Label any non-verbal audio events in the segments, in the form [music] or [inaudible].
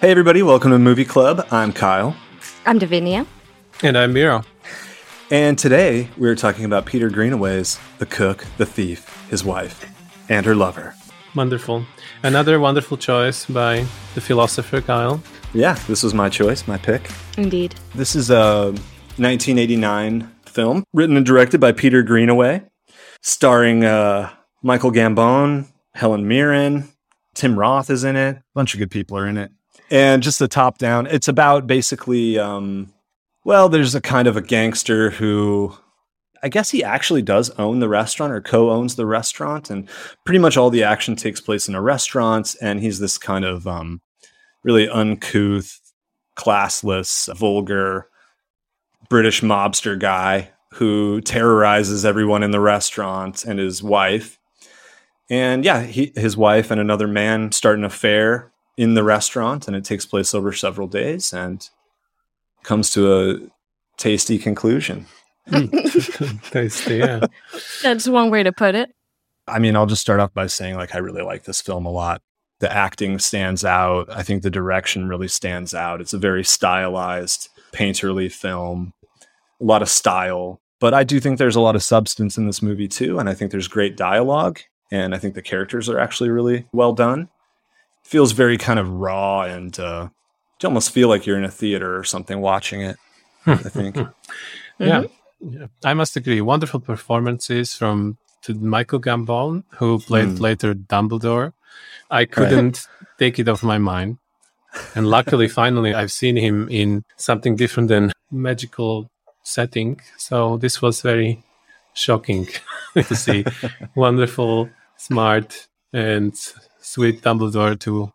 Hey, everybody, welcome to Movie Club. I'm Kyle. I'm Davinia. And I'm Miro. And today we're talking about Peter Greenaway's The Cook, the Thief, his wife, and her lover. Wonderful. Another wonderful choice by the philosopher Kyle. Yeah, this was my choice, my pick. Indeed. This is a 1989 film written and directed by Peter Greenaway, starring uh, Michael Gambon, Helen Mirren, Tim Roth is in it. A bunch of good people are in it. And just the top down, it's about basically, um, well, there's a kind of a gangster who I guess he actually does own the restaurant or co owns the restaurant. And pretty much all the action takes place in a restaurant. And he's this kind of um, really uncouth, classless, vulgar British mobster guy who terrorizes everyone in the restaurant and his wife. And yeah, he, his wife and another man start an affair in the restaurant, and it takes place over several days and comes to a tasty conclusion. [laughs] Tasty, yeah. [laughs] That's one way to put it. I mean, I'll just start off by saying, like, I really like this film a lot. The acting stands out. I think the direction really stands out. It's a very stylized, painterly film, a lot of style. But I do think there's a lot of substance in this movie, too. And I think there's great dialogue. And I think the characters are actually really well done. Feels very kind of raw and uh, you almost feel like you're in a theater or something watching it. I think. yeah. yeah. I must agree. Wonderful performances from to Michael Gambon, who played Mm. later Dumbledore. I couldn't take it off my mind. And luckily, finally, I've seen him in something different than magical setting. So this was very shocking [laughs] to see. [laughs] Wonderful, smart, and sweet Dumbledore to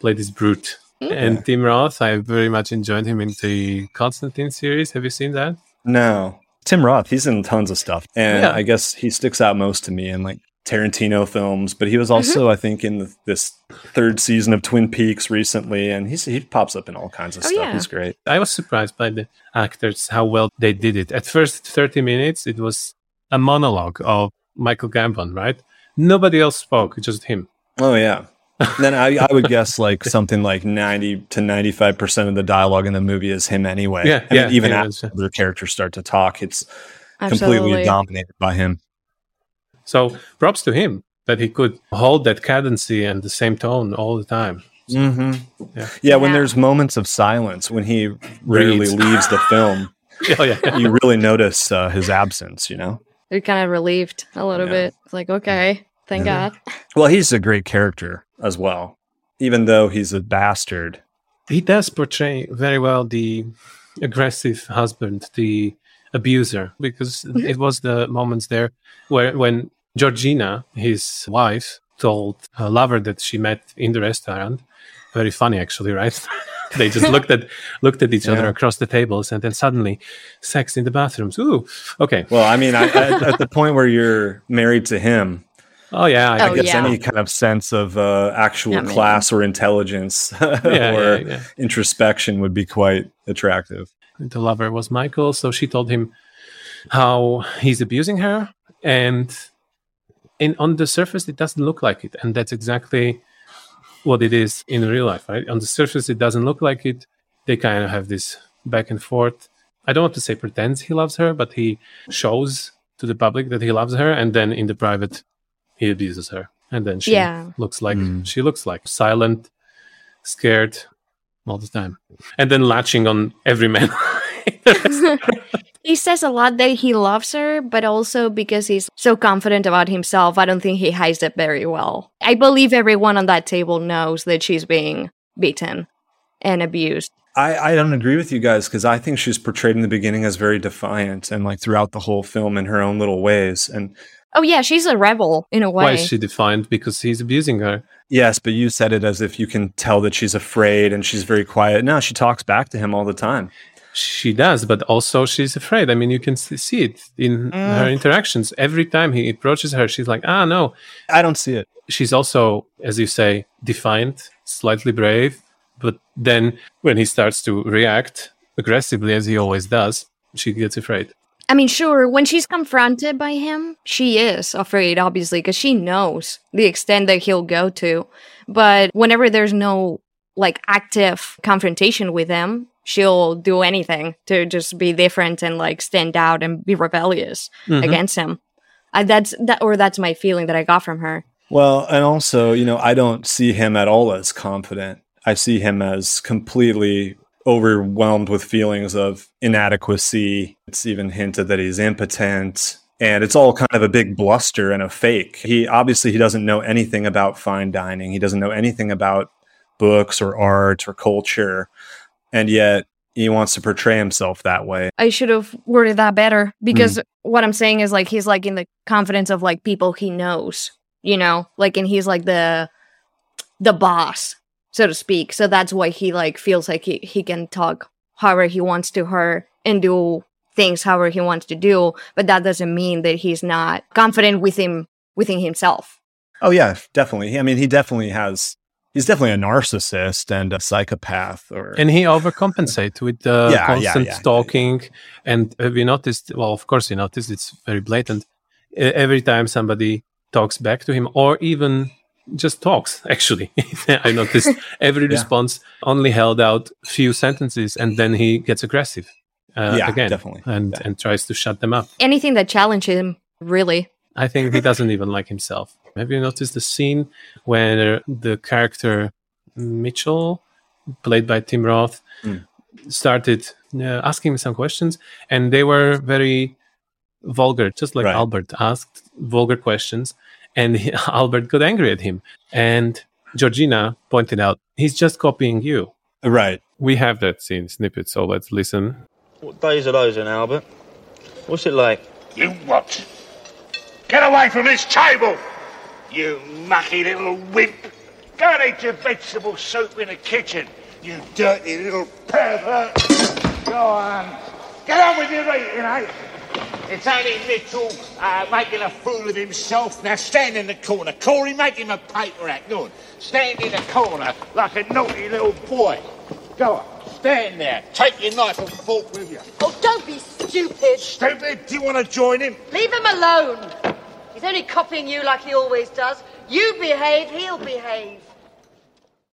play this brute. Mm-hmm. And Tim Roth, I very much enjoyed him in the Constantine series. Have you seen that? No. Tim Roth, he's in tons of stuff. And Yeah. I guess he sticks out most to me in like Tarantino films, but he was mm-hmm. also, I think, in the, this third season of Twin Peaks recently, and he's, he pops up in all kinds of Oh, stuff. yeah. He's great. I was surprised by the actors, how well they did it. At first 30 minutes, it was a monologue of Michael Gambon, right? Nobody else spoke, just him. Oh, yeah. then I, I would guess like something like 90 to 95% of the dialogue in the movie is him anyway. Yeah, I mean, even yeah, after other characters start to talk, it's Absolutely. completely dominated by him. So props to him that he could hold that cadency and the same tone all the time. Mm-hmm. Yeah. Yeah, when Yeah. there's moments of silence, when he rarely Reads. leaves the film, [laughs] Oh, yeah. you really notice uh, his absence, you know? You're kind of relieved a little Yeah. bit. It's like, okay, thank Yeah. God. Well, he's a great character as well, even though he's a bastard. he does portray very well the aggressive husband, the abuser, because mm-hmm. it was the moments there where when Georgina, his wife, told her lover that she met in the restaurant. Very funny, actually, right? [laughs] they just looked at [laughs] looked at each other across the tables, and then suddenly, sex in the bathrooms. Ooh, okay. Well, I mean, I, at, at the point where you're married to him, Oh yeah, I I Oh, guess yeah. any kind of sense of uh, actual Yeah, man. class or intelligence [laughs] yeah, or yeah, yeah. introspection would be quite attractive. the lover was Michael. So she told him how he's abusing her, and in on the surface it doesn't look like it, and that's exactly what it is in real life. Right? On the surface it doesn't look like it. They kind of have this back and forth. I don't want to say pretends he loves her, but he shows to the public that he loves her, and then in the private he abuses her, and then she Yeah. looks like Mm. she looks like silent, scared all the time, and then latching on every man. [laughs] he says a lot that he loves her, but also because he's so confident about himself, I don't think he hides it very well. I believe everyone on that table knows that she's being beaten and abused. I, I don't agree with you guys because I think she's portrayed in the beginning as very defiant and like throughout the whole film in her own little ways. And Oh yeah, she's a rebel in a way. Why is she defiant? Because he's abusing her. yes, but you said it as if you can tell that she's afraid and she's very quiet. No, she talks back to him all the time. She does, but also she's afraid. I mean, you can see it in Mm. her interactions. Every time he approaches her, she's like, ah, no. I don't see it. She's also, as you say, defiant, slightly brave. But then when he starts to react aggressively, as he always does, she gets afraid. I mean, sure, when she's confronted by him, she is afraid, obviously, because she knows the extent that he'll go to. But whenever there's no like active confrontation with him, she'll do anything to just be different and like stand out and be rebellious Mhm. against him. That's that, or that's my feeling that I got from her. Well, and also, you know, I don't see him at all as confident. I see him as completely overwhelmed with feelings of inadequacy. It's even hinted that he's impotent. And it's all kind of a big bluster and a fake. He obviously he doesn't know anything about fine dining. He doesn't know anything about books or art or culture. And yet he wants to portray himself that way. I should have worded that better because hmm. what I'm saying is like he's like in the confidence of like people he knows, you know, like and he's like the the boss, so to speak. So that's why he like feels like he, he can talk however he wants to her and do things however he wants to do. But that doesn't mean that he's not confident within within himself. Oh yeah, definitely. I mean, he definitely has he's definitely a narcissist and a psychopath or And he overcompensates with the Yeah, yeah, constant yeah. stalking. And have you noticed? Well, of course, you noticed it's very blatant. Every time somebody talks back to him, or even just talks, [laughs] actually, [laughs] I noticed [laughs] every Yeah. response only held out few sentences, and then he gets aggressive uh, Yeah, again, definitely. and Yeah. and tries to shut them up. Anything that challenges him, really. I think he doesn't even like himself. Have you noticed the scene where the character Mitchell, played by Tim Roth, Mm. started uh, asking me some questions, and they were very vulgar, just like Right. Albert asked vulgar questions, and he, [laughs] Albert got angry at him. And Georgina pointed out, he's just copying you. right. We have that scene snippet, so let's listen. What days are those then, Albert? What's it like? You what? Get away from this table! You mucky little wimp! Go and eat your vegetable soup in the kitchen, you dirty little pervert! Go on. Get on with your eating, eh? It's only Mitchell uh, making a fool of himself. Now stand in the corner. Corey, make him a paper act. Go on. Stand in the corner like a naughty little boy. Go on. Stand there. Take your knife and fork with you. Oh, don't be stupid. Stupid, do you want to join him? Leave him alone. He's only copying you like he always does. You behave, he'll behave.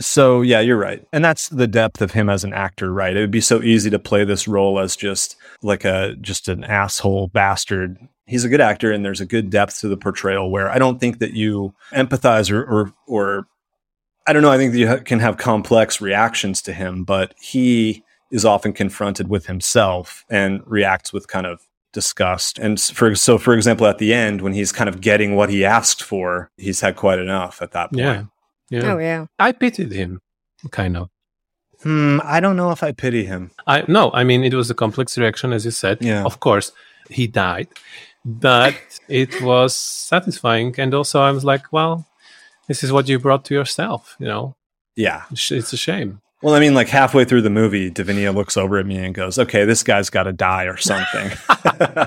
So yeah, you're right. And that's the depth of him as an actor, right? It would be so easy to play this role as just like a just an asshole bastard. He's a good actor and there's a good depth to the portrayal where I don't think that you empathize or or, or I don't know, I think that you ha- can have complex reactions to him, but he is often confronted with himself and reacts with kind of disgust. And for so for example at the end when he's kind of getting what he asked for, he's had quite enough at that point. Yeah. Yeah. Oh yeah. I pitied him, kind of. Hmm, I don't know if I pity him. I no, I mean it was a complex reaction, as you said. Yeah. Of course, he died, but [laughs] it was satisfying, and also I was like, well, this is what you brought to yourself. You know, Yeah. It's a shame. Well, I mean, like halfway through the movie, Davinia looks over at me and goes, "Okay, this guy's got to die or something." [laughs]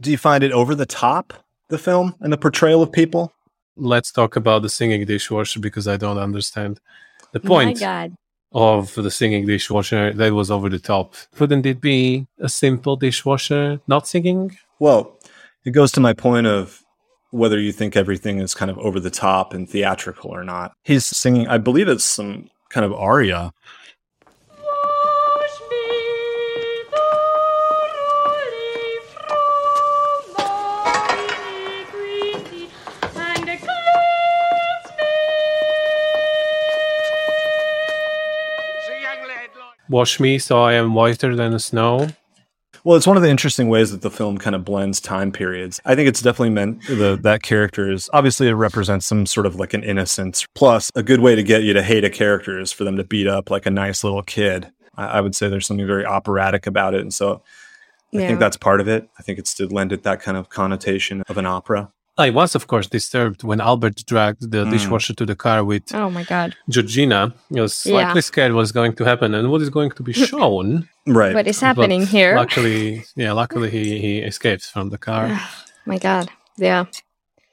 Do you find it over the top, the film and the portrayal of people? Let's talk about the singing dishwasher because I don't understand the point. Oh My God. Of the singing dishwasher. That was over the top. Couldn't it be a simple dishwasher not singing? Well, it goes to my point of whether you think everything is kind of over the top and theatrical or not. He's singing, I believe it's some kind of aria. Wash me so I am whiter than the snow. Well, it's one of the interesting ways that the film kind of blends time periods. I think it's definitely meant the that character is obviously it represents some sort of like an innocence. Plus, a good way to get you to hate a character is for them to beat up like a nice little kid. I, I would say there's something very operatic about it, and so I Yeah. think that's part of it. I think it's to lend it that kind of connotation of an opera. I was, of course, disturbed when Albert dragged the Mm. dishwasher to the car with Oh my God. Georgina. I was Yeah. slightly scared what's going to happen and what is going to be [laughs] shown. Right. What is happening But here? Luckily, [laughs] yeah, luckily he, he escapes from the car. my God. Yeah.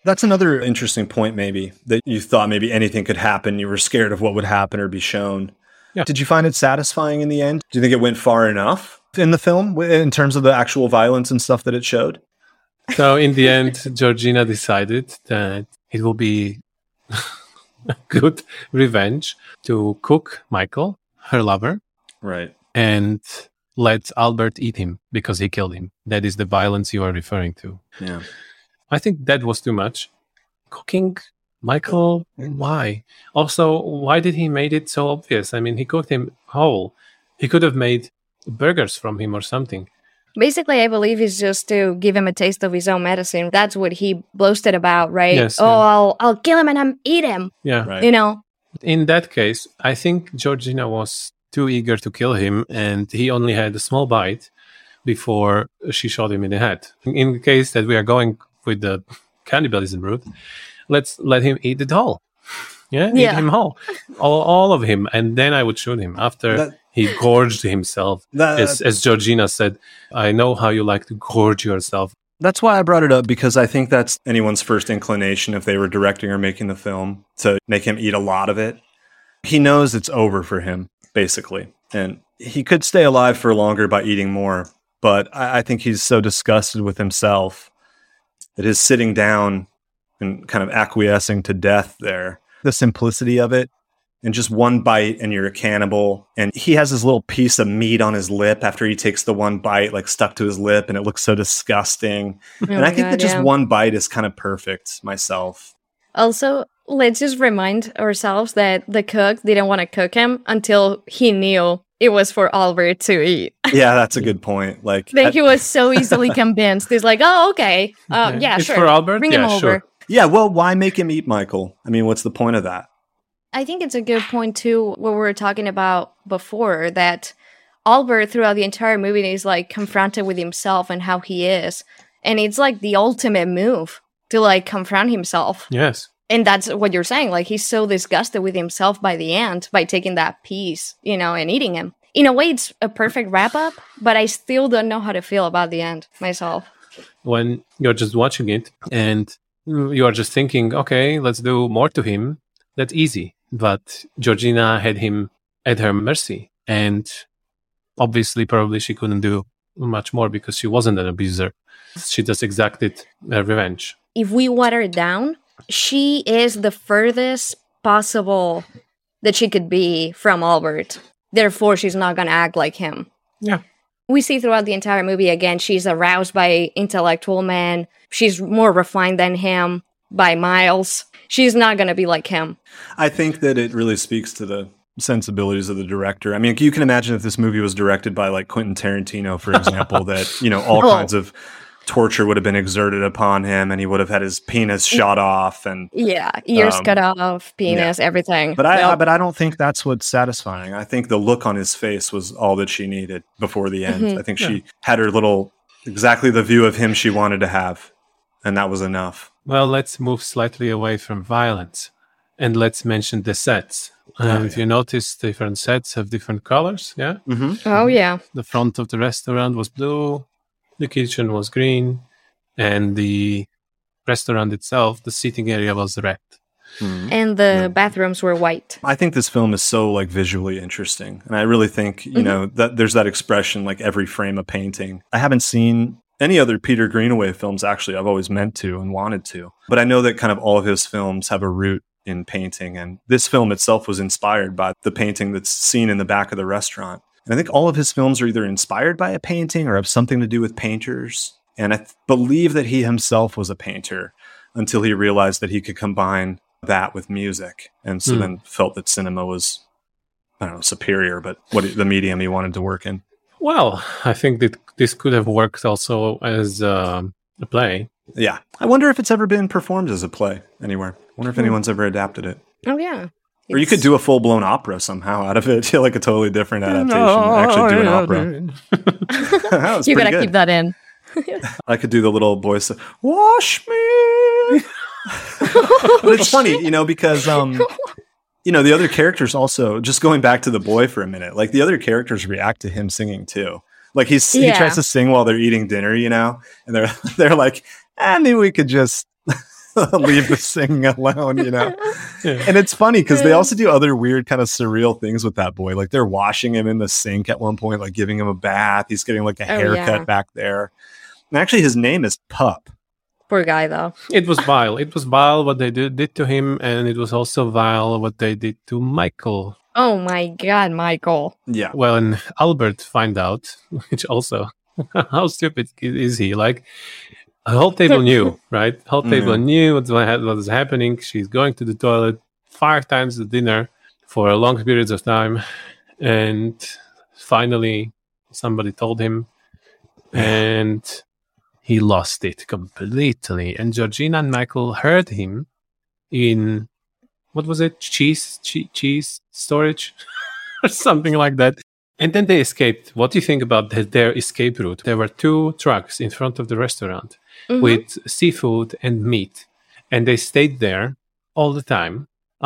That's another interesting point, maybe that you thought maybe anything could happen. You were scared of what would happen or be shown. Yeah. Did you find it satisfying in the end? Do you think it went far enough in the film in terms of the actual violence and stuff that it showed? So in the end, Georgina decided that it will be [laughs] a good revenge to cook Michael, her lover, Right. and let Albert eat him because he killed him. That is the violence you are referring to. Yeah. I think that was too much. Cooking Michael, why? Also, why did he made it so obvious? I mean, he cooked him whole. He could have made burgers from him or something. Basically, I believe it's just to give him a taste of his own medicine. That's what he boasted about, right? Yes, oh, yeah. I'll I'll kill him and I'm eat him. Yeah. Right. You know. In that case, I think Georgina was too eager to kill him, and he only had a small bite before she shot him in the head. In the case that we are going with the cannibalism route, let's let him eat it whole. [laughs] Yeah, eat him whole, all, all of him, and then I would shoot him after That- he gorged himself. That- as, as Georgina said, I know how you like to gorge yourself. That's why I brought it up because I think that's anyone's first inclination if they were directing or making the film to make him eat a lot of it. He knows it's over for him, basically. And he could stay alive for longer by eating more. But I, I think he's so disgusted with himself that his sitting down and kind of acquiescing to death there, the simplicity of it, and just one bite and you're a cannibal. And he has this little piece of meat on his lip after he takes the one bite, like stuck to his lip, and it looks so disgusting. Oh and I my think that just yeah. one bite is kind of perfect myself. Also, let's just remind ourselves that the cook didn't want to cook him until he knew it was for Albert to eat. [laughs] Yeah, that's a good point. Like, Then I- he was so easily [laughs] convinced. He's like, "Oh, okay, uh, yeah, It's sure. for Albert? Bring Yeah, him sure. over." yeah, well, why make him eat Michael? I mean, what's the point of that? I think it's a good point too. What we were talking about before that Albert throughout the entire movie is like confronted with himself and how he is, and it's like the ultimate move to like confront himself. Yes. And that's what you're saying. Like he's so disgusted with himself by the end by taking that piece, you know, and eating him. In a way, it's a perfect wrap up, but I still don't know how to feel about the end myself. when you're just watching it and you are just thinking, okay, let's do more to him, that's easy. But Georgina had him at her mercy. And obviously, probably she couldn't do much more because she wasn't an abuser. She just exacted uh, revenge. if we water it down, she is the furthest possible that she could be from Albert. Therefore, she's not going to act like him. Yeah. We see throughout the entire movie again, she's aroused by intellectual men. She's more refined than him by miles. She's not going to be like him. I think that it really speaks to the sensibilities of the director. I mean, you can imagine if this movie was directed by like Quentin Tarantino, for example, that, [laughs] you know, all Oh. kinds of torture would have been exerted upon him and he would have had his penis shot off and Yeah, ears Um, cut off, penis, everything. But I, Yep. but I don't think that's what's satisfying. I think the look on his face was all that she needed before the end. Mhm. I think she had her little exactly the view of him she wanted to have, and that was enough. Well, let's move slightly away from violence and let's mention the sets. Um, Oh, If you notice, different sets have different colors. Yeah. Mm-hmm. oh yeah, the front of the restaurant was blue, the kitchen was green, and the restaurant itself, the seating area was red. and the bathrooms were white. I think this film is so like visually interesting, and I really think you know that there's that expression like every frame a painting. I haven't seen any other Peter Greenaway films. Actually, I've always meant to and wanted to, but I know that kind of all of his films have a root in painting, and this film itself was inspired by the painting that's seen in the back of the restaurant. And I think all of his films are either inspired by a painting or have something to do with painters. And I th- believe that he himself was a painter until he realized that he could combine that with music. And so Hmm. then felt that cinema was, I don't know, superior, but what the medium he wanted to work in. Well, I think that this could have worked also as um, a play. Yeah. I wonder if it's ever been performed as a play anywhere. I wonder if anyone's ever adapted it. Oh yeah. Or you could do a full blown opera somehow out of it, [laughs] Feel like a totally different adaptation. Actually, do an opera. [laughs] [laughs] You pretty gotta good. keep that in. I could do the little voice, of, "Wash me." but it's funny, you know, because um, you know, the other characters also. Just going back to the boy for a minute, like the other characters react to him singing too. Like he's he tries to sing while they're eating dinner, you know, and they're [laughs] they're like, "I maybe we could just." [laughs] leave the singing alone, you know. [laughs] And it's funny because they also do other weird, kind of surreal things with that boy. Like they're washing him in the sink at one point, like giving him a bath. He's getting like a Oh, haircut yeah. back there. And actually, his name is Pup. Poor guy, though. It was vile. It was vile what they did, did to him, and it was also vile what they did to Michael. Oh my god, Michael. Yeah. Well, and Albert find out, [laughs] which also, [laughs] how stupid is he? Like, the whole table knew, [laughs] right? Whole table Yeah. knew what, wa- what was happening. She's going to the toilet five times the dinner for long periods of time, and finally, somebody told him, [sighs] and he lost it completely. And Georgina and Michael heard him in what was it? Cheese, cheese, cheese storage, [laughs] or something like that. And then they escaped. What do you think about the, their escape route? There were two trucks in front of the restaurant Mhm. with seafood and meat, and they stayed there all the time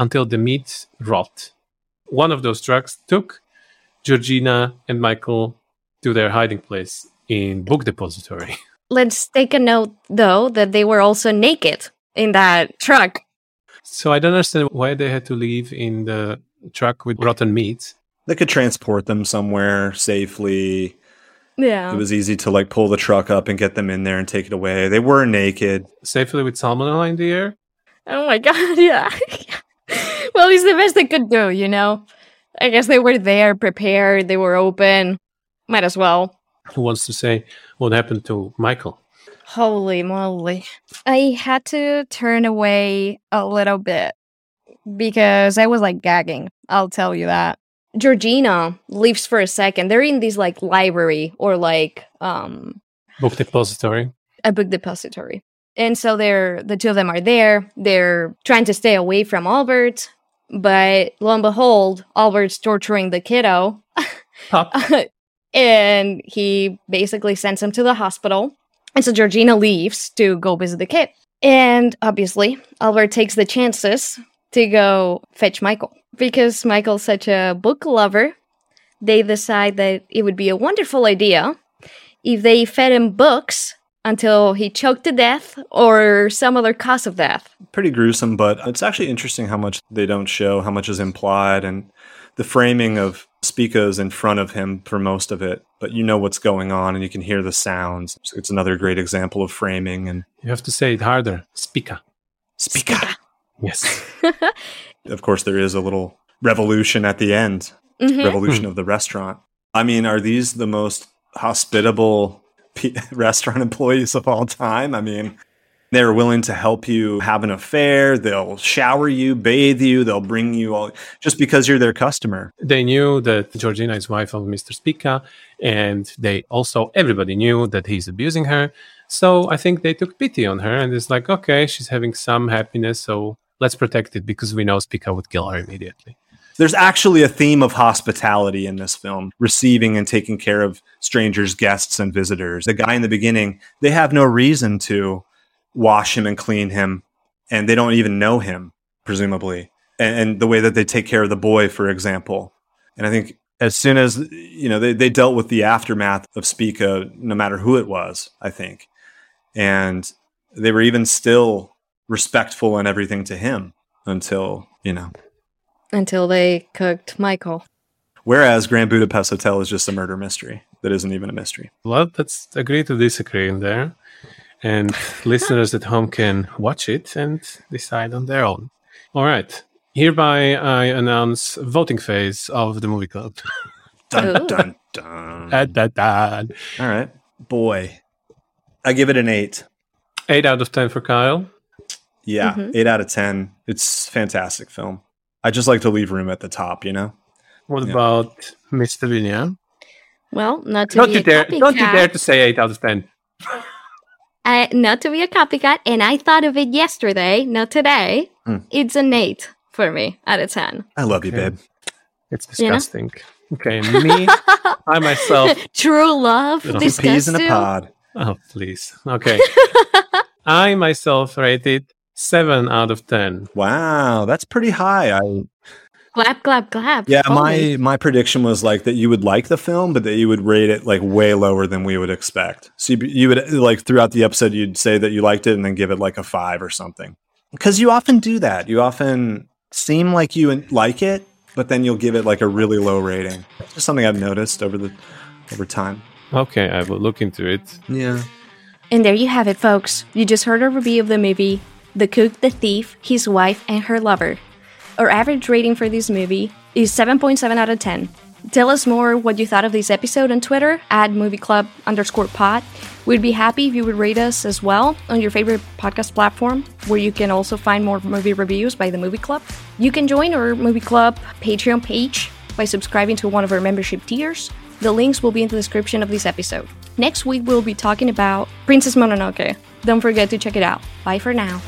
until the meat rot. One of those trucks took Georgina and Michael to their hiding place in book depository. [laughs] Let's take a note, though, that they were also naked in that truck. So I don't understand why they had to leave in the truck with rotten meat. They could transport them somewhere safely. Yeah. It was easy to like pull the truck up and get them in there and take it away. They were naked. safely with salmonella in the air. Oh my [laughs] god, yeah. well, it's the best they could do, you know? I guess they were there, prepared, they were open. Might as well. Who wants to say what happened to Michael? Holy moly. I had to turn away a little bit because I was like gagging. I'll tell you that. Georgina leaves for a second. They're in this like library or like um Book depository. a book depository. And so they're the two of them are there. They're trying to stay away from Albert, but lo and behold, Albert's torturing the kiddo. Pop. [laughs] and he basically sends him to the hospital. And so Georgina leaves to go visit the kid. And obviously, Albert takes the chances to go fetch Michael. Because Michael's such a book lover, they decide that it would be a wonderful idea if they fed him books until he choked to death or some other cause of death. Pretty gruesome, but it's actually interesting how much they don't show, how much is implied, and the framing of Spica is in front of him for most of it, but you know what's going on and you can hear the sounds. It's another great example of framing and You have to say it harder. Spica. Spica. Yes. [laughs] Of course, there is a little revolution at the end, Mhm. revolution of the restaurant. I mean, are these the most hospitable pe- [laughs] restaurant employees of all time? I mean, they're willing to help you have an affair. They'll shower you, bathe you. They'll bring you all just because you're their customer. they knew that Georgina is wife of Mr. Spica, and they also everybody knew that he's abusing her. So I think they took pity on her, and it's like, okay, she's having some happiness, so let's protect it because we know Spica would kill her immediately. There's actually a theme of hospitality in this film, receiving and taking care of strangers, guests, and visitors. The guy in the beginning, they have no reason to wash him and clean him, and they don't even know him, presumably. And, and the way that they take care of the boy, for example. And I think as soon as, you know, they, they dealt with the aftermath of Spica, no matter who it was, I think. And they were even still respectful and everything to him until, you know, Until they cooked Michael. Whereas Grand Budapest Hotel is just a murder mystery that isn't even a mystery. Well, let's agree to disagree in there. And [laughs] listeners at home can watch it and decide on their own. All right. Hereby, I announce voting phase of the movie club. [laughs] Dun dun dun. Da, da, da. All right, boy, I give it an eight. Eight out of ten for Kyle. Yeah, Mhm. eight out of ten. It's fantastic film. I just like to leave room at the top, you know. What Yeah. about Mr. Vinia? Well, not to Don't be you a dare! copycat. Don't you dare to say eight out of ten. [laughs] Uh, not to be a copycat, and I thought of it yesterday, not today. Hmm. It's an eight for me out of ten. I love you, babe. It's You know? disgusting. Okay, me, [laughs] I myself. True love, Little Peas disgust in a pod. Oh, please. Okay, [laughs] I myself rated seven out of ten. Wow, that's pretty high. I Clap, clap, clap. yeah, Holy. my my prediction was like that you would like the film, but that you would rate it like way lower than we would expect. So you, you would like throughout the episode, you'd say that you liked it and then give it like a five or something. Because you often do that. You often seem like you like it, but then you'll give it like a really low rating. It's just something I've noticed over the over time. Okay, I will look into it. Yeah. And there you have it, folks. You just heard a review of the movie The Cook, the Thief, His Wife, and Her Lover. Our average rating for this movie is 7.7 out of 10. Tell us more what you thought of this episode on Twitter at Movie Club underscore pod. We'd be happy if you would rate us as well on your favorite podcast platform, where you can also find more movie reviews by the Movie Club. You can join our Movie Club Patreon page by subscribing to one of our membership tiers. The links will be in the description of this episode. Next week, we'll be talking about Princess Mononoke. Don't forget to check it out. Bye for now.